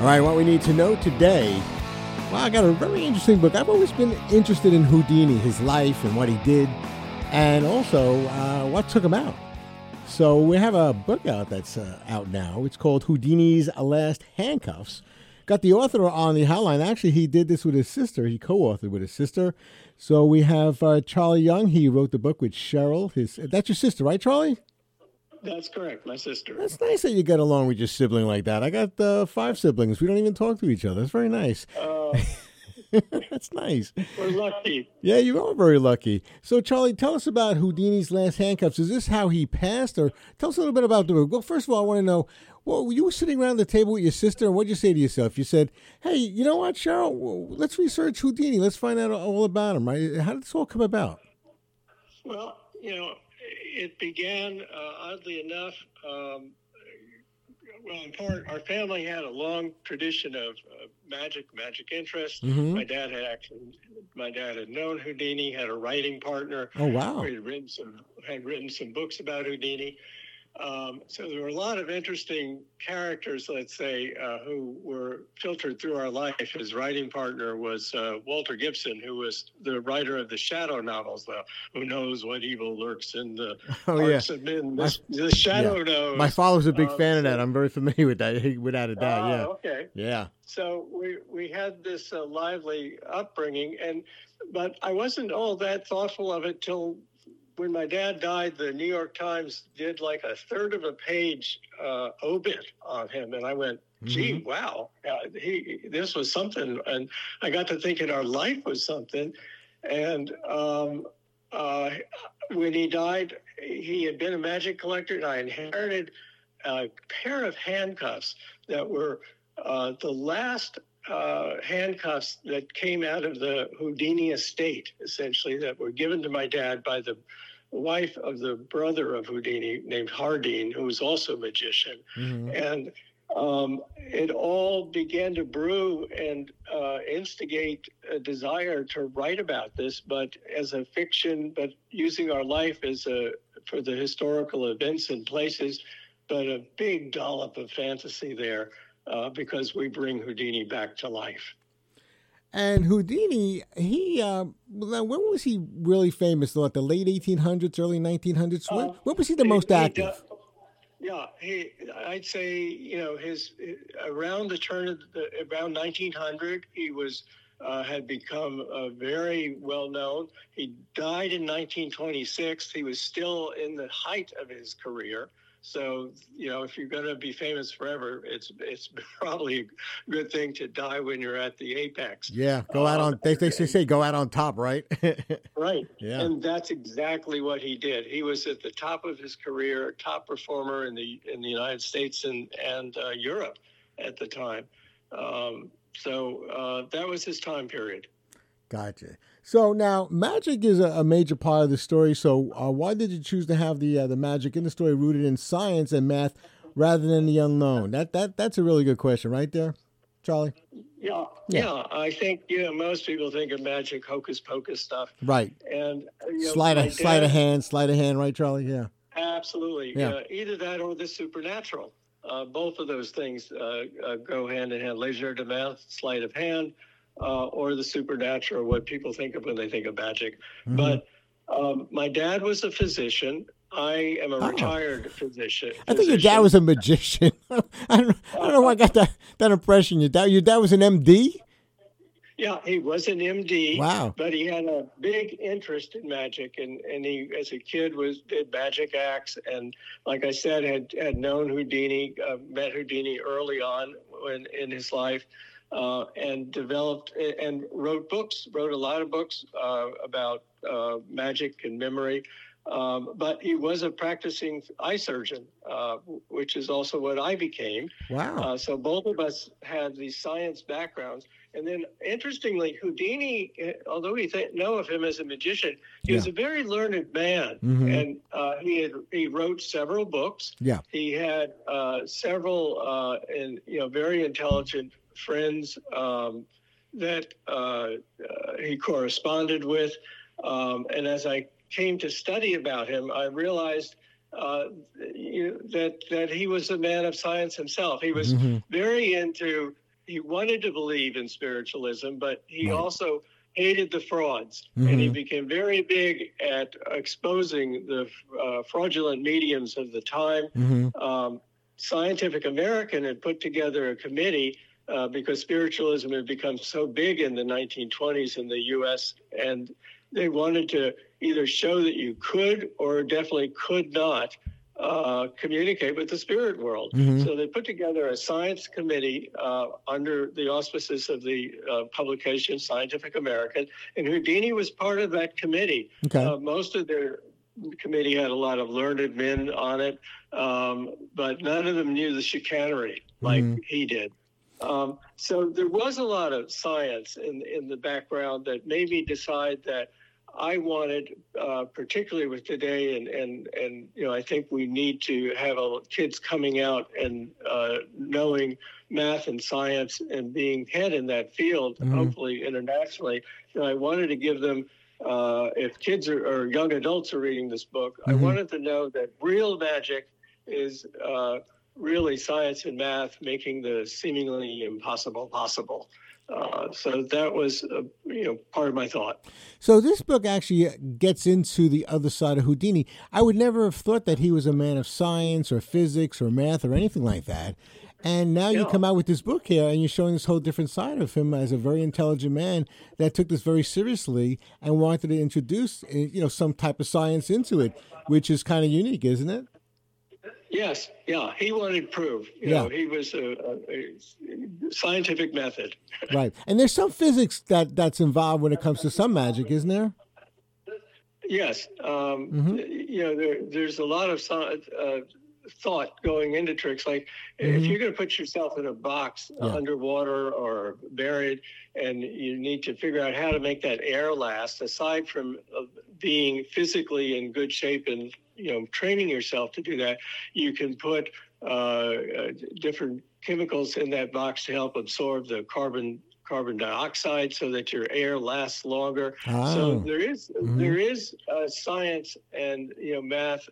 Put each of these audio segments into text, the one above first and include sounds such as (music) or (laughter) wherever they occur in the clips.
All right, what we need to know today. Well, I got a very interesting book. I've always been interested in Houdini, his life and what he did, and also uh, what took him out. So we have a book out that's uh, out now. It's called Houdini's Last Handcuffs. Got the author on the hotline. Actually, he did this with his sister. He co-authored with his sister. So we have uh, Charlie Young. He wrote the book with Cheryl. His that's your sister, right, Charlie? That's correct, my sister. That's nice that you get along with your sibling like that. I got uh, five siblings. We don't even talk to each other. That's very nice. Uh, (laughs) That's nice. We're lucky. Yeah, you are very lucky. So, Charlie, tell us about Houdini's last handcuffs. Is this how he passed, or tell us a little bit about the book? Well, first of all, I want to know. Well, you were sitting around the table with your sister, and what'd you say to yourself? You said, "Hey, you know what, Cheryl? Let's research Houdini. Let's find out all about him." Right? How did this all come about? Well, you know, it began uh, oddly enough. Um, well, in part, our family had a long tradition of uh, magic, magic interest. Mhm. My dad had actually, my dad had known Houdini, had a writing partner. Oh, wow. He had written some, had written some books about Houdini. Um, so there were a lot of interesting characters, let's say, uh, who were filtered through our life. His writing partner was uh, Walter Gibson, who was the writer of the Shadow novels. though. Who knows what evil lurks in the (laughs) Oh, yeah. hearts of men? The, the Shadow Yeah. knows. My father was a big Um, fan of that. I'm very familiar with that. (laughs) He- Without a doubt, Ah, yeah, Okay. yeah. So we we had this uh, lively upbringing, and but I wasn't all that thoughtful of it till when my dad died. The New York Times did like a third of a page uh, obit on him, and I went, "Gee, wow, uh, he this was something." And I got to thinking our life was something, and um, uh, when he died, he had been a magic collector, and I inherited a pair of handcuffs that were uh, the last uh, handcuffs that came out of the Houdini estate, essentially, that were given to my dad by the wife of the brother of Houdini named Hardeen, who was also a magician. Mhm. And um, it all began to brew and uh, instigate a desire to write about this, but as a fiction, but using our life as a for the historical events and places, but a big dollop of fantasy there uh, because we bring Houdini back to life. And Houdini, he uh, when was he really famous? Though, at the late 1800s, early 1900s. When, Uh, when was he the He- most he active? do- yeah, he. I'd say you know his around the turn of the around 1900, he was uh, had become uh, very well known. He died in 1926. He was still in the height of his career. So you know, if you're going to be famous forever, it's it's (laughs) probably a good thing to die when you're at the apex. Yeah, go out on. They, they say go out on top, right? (laughs) Right. Yeah. And that's exactly what he did. He was at the top of his career, top performer in the in the United States and and uh, Europe at the time. Um, so uh, that was his time period. Gotcha. So now, magic is a, a major part of the story. So uh, why did you choose to have the uh, the magic in the story rooted in science and math rather than the unknown? That that that's a really good question, right there, Charlie. Yeah, Yeah. yeah. I think you know most people think of magic, hocus pocus stuff, Right. and you know, Sleight my of sleight of hand, sleight of hand, right, Charlie? Yeah. Absolutely. Yeah. Uh, either that or the supernatural. Uh, both of those things uh, uh, go hand in hand. legerdemain, sleight of hand, uh, or the supernatural, what people think of when they think of magic. Mhm. But um, my dad was a physician. I am a Oh. retired physician. I think your dad was a magician. (laughs) I don't, I don't know why I got that, that impression. Your dad, your dad was an MD. Yeah, he was an MD. Wow. But he had a big interest in magic, and, and he, as a kid, was did magic acts, and like I said, had had known Houdini, uh, met Houdini early on when in his life, uh, and developed and wrote books, wrote a lot of books uh, about uh, magic and memory. Um, but he was a practicing eye surgeon, uh, which is also what I became. Wow. Uh, so both of us had these science backgrounds. And then, interestingly, Houdini, eh, although we th- know of him as a magician, he was a very learned man, Mhm. and uh, he had he wrote several books. Yeah. He had uh, several uh, and you know very intelligent friends um, that uh, uh, he corresponded with. Um, and as I came to study about him, I realized uh, you, that that he was a man of science himself. He was Mhm. very into he wanted to believe in spiritualism, but he right. also hated the frauds, mm-hmm. and he mm-hmm. became very big at exposing the uh, fraudulent mediums of the time. Mm-hmm. Um, Scientific American had put together a committee uh, because spiritualism had become so big in the 1920s in the U.S. and they wanted to either show that you could or definitely could not uh, communicate with the spirit world. Mm-hmm. So they put together a science committee uh, under the auspices of the uh, publication Scientific American, and Houdini was part of that committee. Okay. Uh, most of their committee had a lot of learned men on it, um, but none of them knew the chicanery like mm-hmm. he did. Um, so there was a lot of science in in the background that made me decide that I wanted, uh, particularly with today, and and and you know, I think we need to have a, kids coming out and uh, knowing math and science and being head in that field, mm-hmm. hopefully internationally. You know, I wanted to give them. Uh, if kids are, or young adults are reading this book, mm-hmm. I wanted to know that real magic is uh, really science and math making the seemingly impossible possible. Uh, so that was, uh, you know, part of my thought. So this book actually gets into the other side of Houdini. I would never have thought that he was a man of science or physics or math or anything like that. And now yeah. you come out with this book here, and you're showing this whole different side of him as a very intelligent man that took this very seriously and wanted to introduce, eh, you know, some type of science into it, which is kind of unique, isn't it? Yes, yeah, he wanted proof. You yeah. know, he was a, a, a, scientific method. (laughs) right, and there's some physics that that's involved when it comes to some magic, isn't there? Yes, um, mm-hmm. you know, there, there's a lot of uh, thought going into tricks. Like mm-hmm. if you're going to put yourself in a box yeah. underwater or buried, and you need to figure out how to make that air last, aside from uh, being physically in good shape and you know training yourself to do that, you can put uh, uh, different chemicals in that box to help absorb the carbon carbon dioxide so that your air lasts longer. Oh. So there is, mm-hmm. there is uh, science and you know math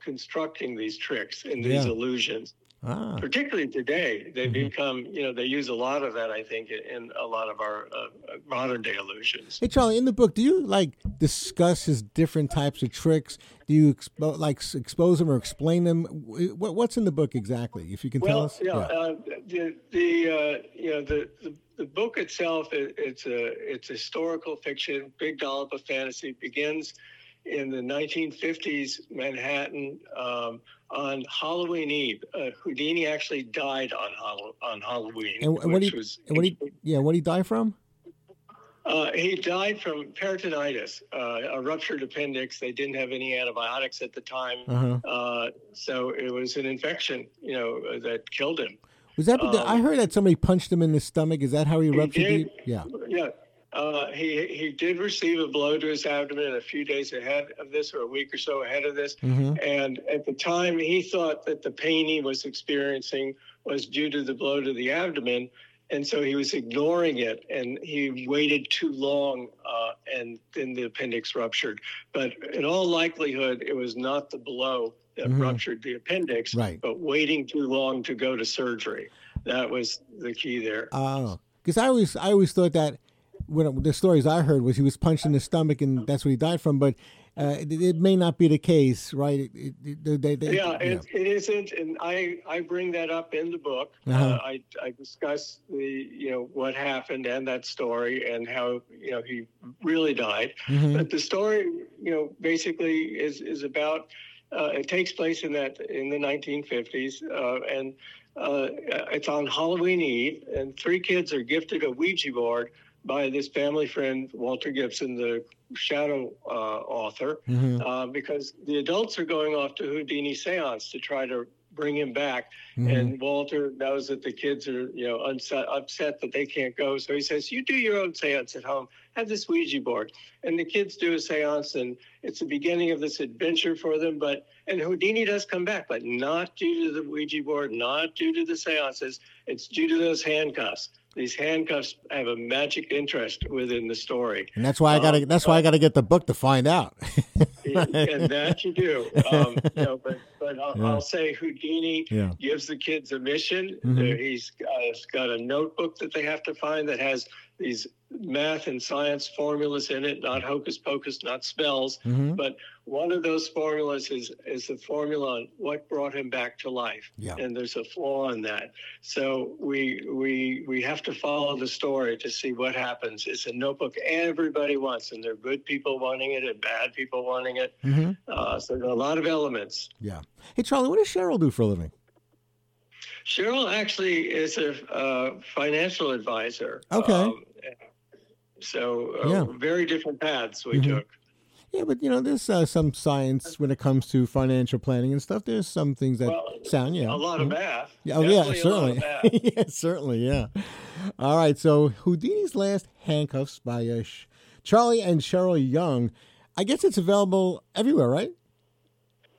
constructing these tricks and these yeah. illusions. Ah. Particularly today, they mm-hmm. become, you know, they use a lot of that, I think, in a lot of our uh, modern day illusions. Hey, Charlie, in the book, do you like discuss his different types of tricks? Do you expo- like expose them or explain them? what's in the book exactly, if you can well, tell us? Yeah, yeah. Uh, the, the uh, you know, the, the, the book itself, it, it's a it's historical fiction, big dollop of fantasy. Begins in the 1950s Manhattan um, on Halloween Eve. Uh, Houdini actually died on on Halloween. And, what he, was, and what he, yeah, what did he died from? Uh, he died from peritonitis, uh, a ruptured appendix. They didn't have any antibiotics at the time, uh-huh. Uh, so it was an infection, you know, that killed him. Was that? Um, I heard that somebody punched him in the stomach. Is that how he ruptured? He did, the, yeah. Yeah. Uh, he he did receive a blow to his abdomen a few days ahead of this, or a week or so ahead of this. Mm-hmm. And at the time, he thought that the pain he was experiencing was due to the blow to the abdomen, and so he was ignoring it. And he waited too long, uh, and then the appendix ruptured. But in all likelihood, it was not the blow that mm-hmm. ruptured the appendix, right. but waiting too long to go to surgery. That was the key there. Oh, because I always I always thought that when the stories I heard was he was punched in the stomach and that's what he died from. But uh, it, it, may not be the case, right? It, it, they, they, yeah, it, it isn't, and I I bring that up in the book. Uh-huh. Uh, I I discuss the you know what happened and that story and how you know he really died. Mm-hmm. But the story you know basically is is about. Uh, it takes place in that in the 1950s, uh, and uh, it's on Halloween Eve, and three kids are gifted a Ouija board by this family friend, Walter Gibson, the shadow uh, author, mm-hmm. uh, because the adults are going off to Houdini seance to try to bring him back. Mm-hmm. And Walter knows that the kids are, you know, unset, upset that they can't go. So he says, You do your own seance at home. Have this Ouija board. And the kids do a seance, and it's the beginning of this adventure for them. But, and Houdini does come back, but not due to the Ouija board, not due to the seances. It's due to those handcuffs. These handcuffs have a magic interest within the story. And that's why I got to. Um, that's why I got to get the book to find out. (laughs) and that you do. Um, (laughs) you know, but but I'll, Yeah. I'll say Houdini Yeah. gives the kids a mission. Mhm. There- He's he's got a notebook that they have to find that has these math and science formulas in it, not hocus pocus, not spells. hmm But one of those formulas is is the formula on what brought him back to life, Yeah. and there's a flaw in that. So we we we have to follow the story to see what happens. It's a notebook everybody wants, and there are good people wanting it and bad people wanting it. hmm Uh, so there are a lot of elements. Yeah. Hey, Charlie, what does Cheryl do for a living? Cheryl actually is a uh, financial advisor. Okay. Um, so uh, Yeah. very different paths we Mhm. took. Yeah, but you know, there's uh, some science when it comes to financial planning and stuff. There's some things that Well, sound, yeah. A lot of Mhm. math. Yeah, oh, yeah, Definitely a lot certainly. (laughs) yeah, certainly, yeah. All right, so Houdini's Last Handcuffs by uh, Charlie and Cheryl Young. I guess it's available everywhere, right?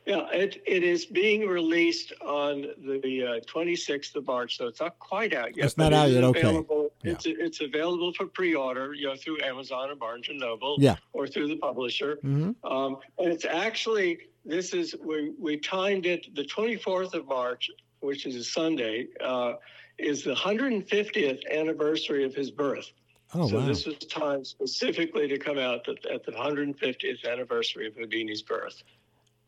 Yeah, it, it is being released on the uh, 26th of March, so it's not quite out yet. It's not out yet, okay. Yeah. It's it's available for pre-order, you know, through Amazon or Barnes and Noble, Yeah. or through the publisher. Mm-hmm. Um, and it's actually this is we we timed it the 24th of March, which is a Sunday, uh, is the 150th anniversary of his birth. Oh, so wow. this was timed specifically to come out at, at the 150th anniversary of Houdini's birth.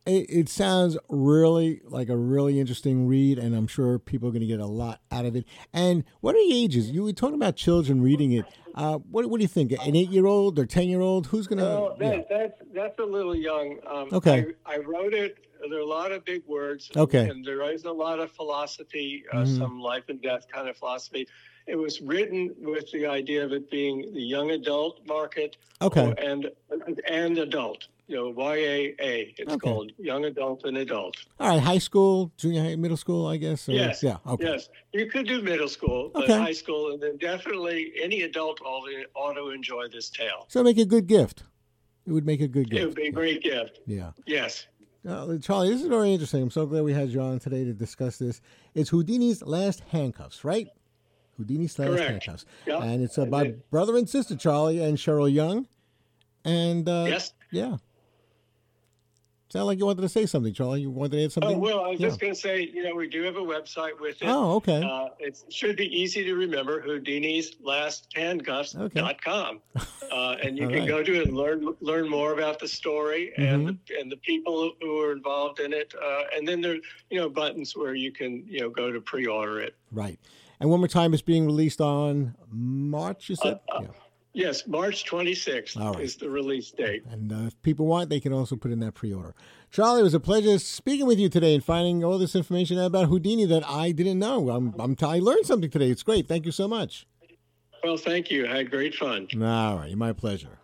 It, it sounds really like a really interesting read, and I'm sure people are going to get a lot out of it. And what are the ages? You were talking about children reading it. Uh, what, what do you think? An eight year old or 10 year old? Who's going No, to. that, that's that's a little young. Um, Okay. I, I wrote it. There are a lot of big words. Okay. And there is a lot of philosophy, uh, Mhm. some life and death kind of philosophy. It was written with the idea of it being the young adult market Okay. and and adult. You know, YAA. It's Okay. called young adult and adult. All right. High school, junior high, middle school, I guess? or- Yes. Yeah. Okay. Yes, you could do middle school, but Okay. high school, and then definitely any adult ought to, enjoy this tale. So make a good gift. It would make a good gift. It would be a great gift. Yeah. Yes. Uh, Charlie, this is very interesting. I'm so glad we had you on today to discuss this. It's Houdini's Last Handcuffs, right? Houdini's Last Correct. Handcuffs. Yep. And it's uh, And by brother and sister Charlie and Cheryl Young. And uh, Yes. yeah. Sound like you wanted to say something, Charlie. You wanted to add something? Oh, well, I was Yeah. just going to say, you know, we do have a website with it. Oh, okay. Uh, it should be easy to remember Houdini's last handcuffs.com. Uh, (laughs) and you can right. go to it and learn learn more about the story and Mm-hmm. the, and the people who are involved in it. Uh, and then there, you know, buttons where you can, you know, go to pre-order it. right. And one more time, it's being released on March, you said? Uh, yeah. Yes, March 26th All right. is the release date. And uh, if people want, they can also put in that pre-order. Charlie, it was a pleasure speaking with you today and finding all this information about Houdini that I didn't know. I'm, I'm I learned something today. It's great. Thank you so much. Well, thank you. I had great fun. All right, my pleasure.